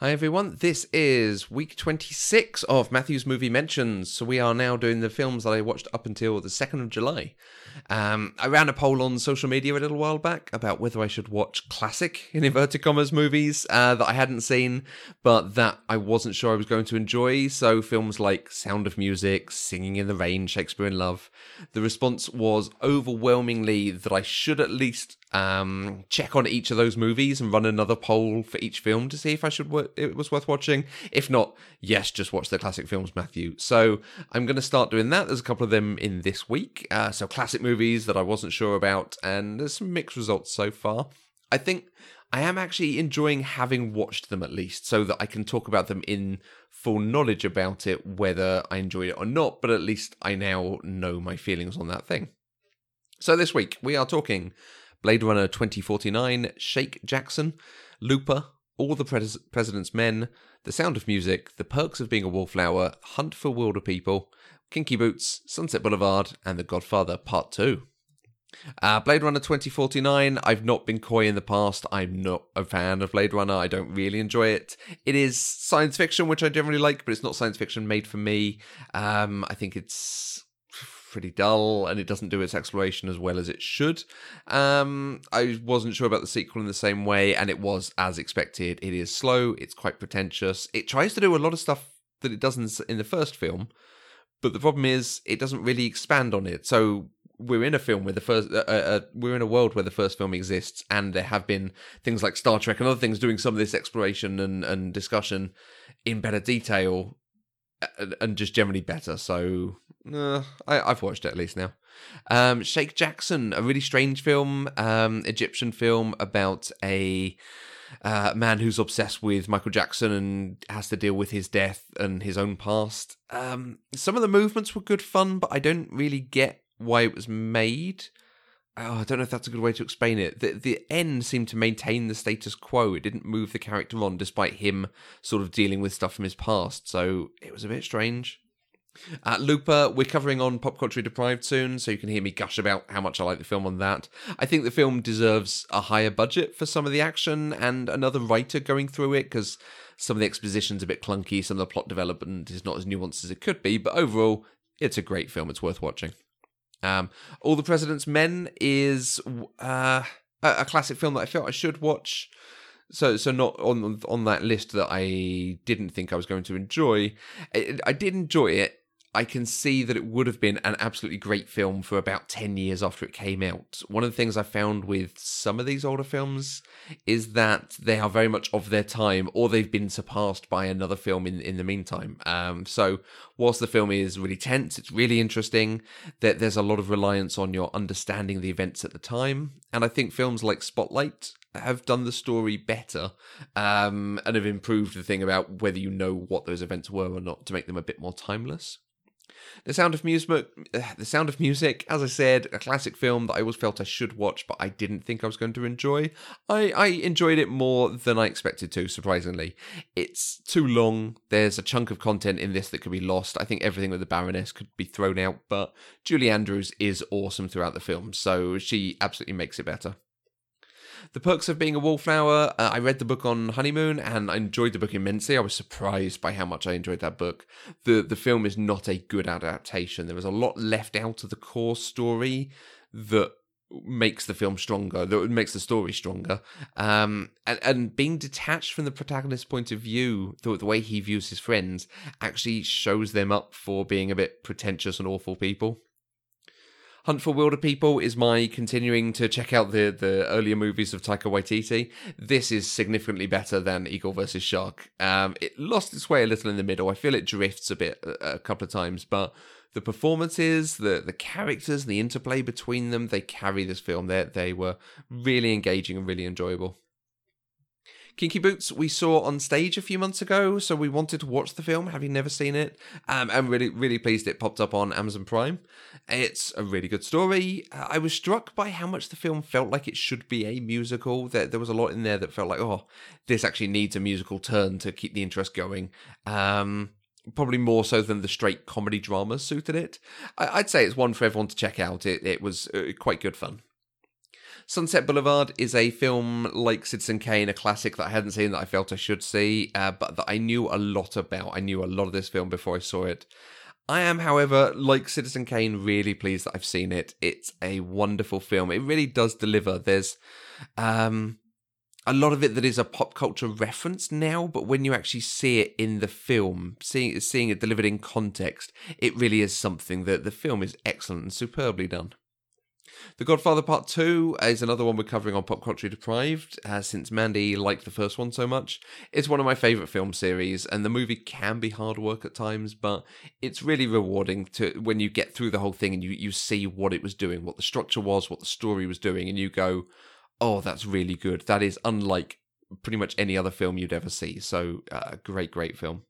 Hi everyone, this is week 26 of Matthew's Movie Mentions. So we are now doing the films that I watched up until the 2nd of July. Um, I ran a poll on social media a little while back about whether I should watch classic, in inverted commas, movies uh, that I hadn't seen, but that I wasn't sure I was going to enjoy. So films like Sound of Music, Singing in the Rain, Shakespeare in Love. The response was overwhelmingly that I should at least um, check on each of those movies and run another poll for each film to see if I should it was worth watching. If not, yes, just watch the classic films, Matthew. So I'm going to start doing that. There's a couple of them in this week. Uh, so classic movies that I wasn't sure about, and there's some mixed results so far. I think I am actually enjoying having watched them at least, so that I can talk about them in full knowledge about it, whether I enjoyed it or not. But at least I now know my feelings on that thing. So this week we are talking Blade Runner 2049, Sheikh Jackson, Looper, All the Pres- President's Men, The Sound of Music, The Perks of Being a Wallflower, Hunt for Wilderpeople, Kinky Boots, Sunset Boulevard, and The Godfather Part 2. Uh, Blade Runner 2049, I've not been coy in the past. I'm not a fan of Blade Runner. I don't really enjoy it. It is science fiction, which I generally like, but it's not science fiction made for me. Um, I think it's pretty dull and it doesn't do its exploration as well as it should. Um, I wasn't sure about the sequel in the same way, and it was as expected. It is slow, it's quite pretentious. It tries to do a lot of stuff that it doesn't in the first film, but the problem is it doesn't really expand on it. So we're in a film where the first uh, uh, uh, we're in a world where the first film exists and there have been things like Star Trek and other things doing some of this exploration and, and discussion in better detail and just generally better. So uh, I, have watched it at least now. Um, Sheikh Jackson, a really strange film, um, Egyptian film about a uh, man who's obsessed with Michael Jackson and has to deal with his death and his own past. Um, some of the movements were good fun, but I don't really get why it was made oh, I don't know if that's a good way to explain it. The the end seemed to maintain the status quo. It didn't move the character on, despite him sort of dealing with stuff from his past. So it was a bit strange. Uh, Looper, we're covering on Pop Culture Deprived soon, so you can hear me gush about how much I like the film on that. I think the film deserves a higher budget for some of the action and another writer going through it because some of the exposition's a bit clunky, some of the plot development is not as nuanced as it could be, but overall, it's a great film. It's worth watching. Um, All the President's Men is uh, a classic film that I felt I should watch. So, so not on on that list that I didn't think I was going to enjoy. I, I did enjoy it. I can see that it would have been an absolutely great film for about 10 years after it came out. One of the things I found with some of these older films is that they are very much of their time or they've been surpassed by another film in, in the meantime. Um, so, whilst the film is really tense, it's really interesting, that there's a lot of reliance on your understanding the events at the time. And I think films like Spotlight have done the story better um, and have improved the thing about whether you know what those events were or not to make them a bit more timeless. The Sound of Music, The Sound of Music, as I said, a classic film that I always felt I should watch, but I didn't think I was going to enjoy. I, I enjoyed it more than I expected to, surprisingly. It's too long. There's a chunk of content in this that could be lost. I think everything with the Baroness could be thrown out, but Julie Andrews is awesome throughout the film, so she absolutely makes it better. The Perks of Being a Wallflower. Uh, I read the book on honeymoon and I enjoyed the book immensely. I was surprised by how much I enjoyed that book. The the film is not a good adaptation. There was a lot left out of the core story that makes the film stronger, that makes the story stronger. Um, and, and being detached from the protagonist's point of view, the, the way he views his friends, actually shows them up for being a bit pretentious and awful people. Hunt for Wilderpeople is my continuing to check out the, the earlier movies of Taika Waititi. This is significantly better than Eagle vs. Shark. Um, it lost its way a little in the middle. I feel it drifts a bit a, a couple of times, but the performances, the the characters, the interplay between them, they carry this film. They they were really engaging and really enjoyable. Kinky Boots we saw on stage a few months ago, so we wanted to watch the film, having never seen it. Um, I'm really, really pleased it popped up on Amazon Prime. It's a really good story. I was struck by how much the film felt like it should be a musical. There, there was a lot in there that felt like, oh, this actually needs a musical turn to keep the interest going. Um, probably more so than the straight comedy drama suited it. I, would say it's one for everyone to check out. It, it was uh, quite good fun. Sunset Boulevard is a film like Citizen Kane, a classic that I hadn't seen that I felt I should see, uh, but that I knew a lot about. I knew a lot of this film before I saw it. I am, however, like Citizen Kane, really pleased that I've seen it. It's a wonderful film. It really does deliver. There's um, a lot of it that is a pop culture reference now, but when you actually see it in the film, seeing seeing it delivered in context, it really is something that the film is excellent and superbly done. The Godfather Part 2 is another one we're covering on Pop Culture Deprived, uh, since Mandy liked the first one so much. It's one of my favourite film series, and the movie can be hard work at times, but it's really rewarding to when you get through the whole thing and you, you see what it was doing, what the structure was, what the story was doing, and you go, oh, that's really good. That is unlike pretty much any other film you'd ever see. So, uh, great, great film.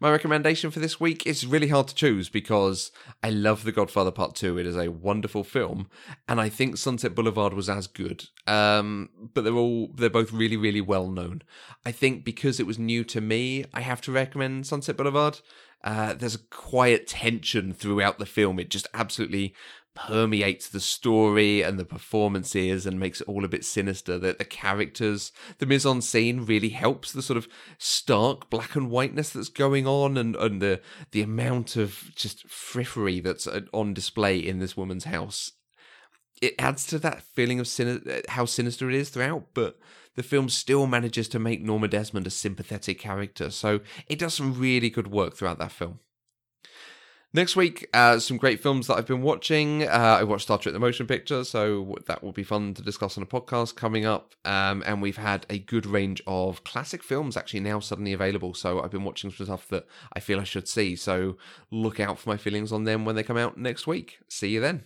My recommendation for this week is really hard to choose because I love The Godfather Part 2. It is a wonderful film, and I think Sunset Boulevard was as good. Um, but they're all they're both really, really well known. I think because it was new to me, I have to recommend Sunset Boulevard. Uh, there's a quiet tension throughout the film. It just absolutely permeates the story and the performances and makes it all a bit sinister. That the characters, the mise en scene really helps the sort of stark black and whiteness that's going on and, and the the amount of just frippery that's uh, on display in this woman's house. It adds to that feeling of sin- uh, how sinister it is throughout, but the film still manages to make Norma Desmond a sympathetic character. So it does some really good work throughout that film. Next week, uh, some great films that I've been watching. Uh, I watched Star Trek: The Motion Picture, so that will be fun to discuss on a podcast coming up. Um, and we've had a good range of classic films actually now suddenly available. So I've been watching some stuff that I feel I should see. So look out for my feelings on them when they come out next week. See you then.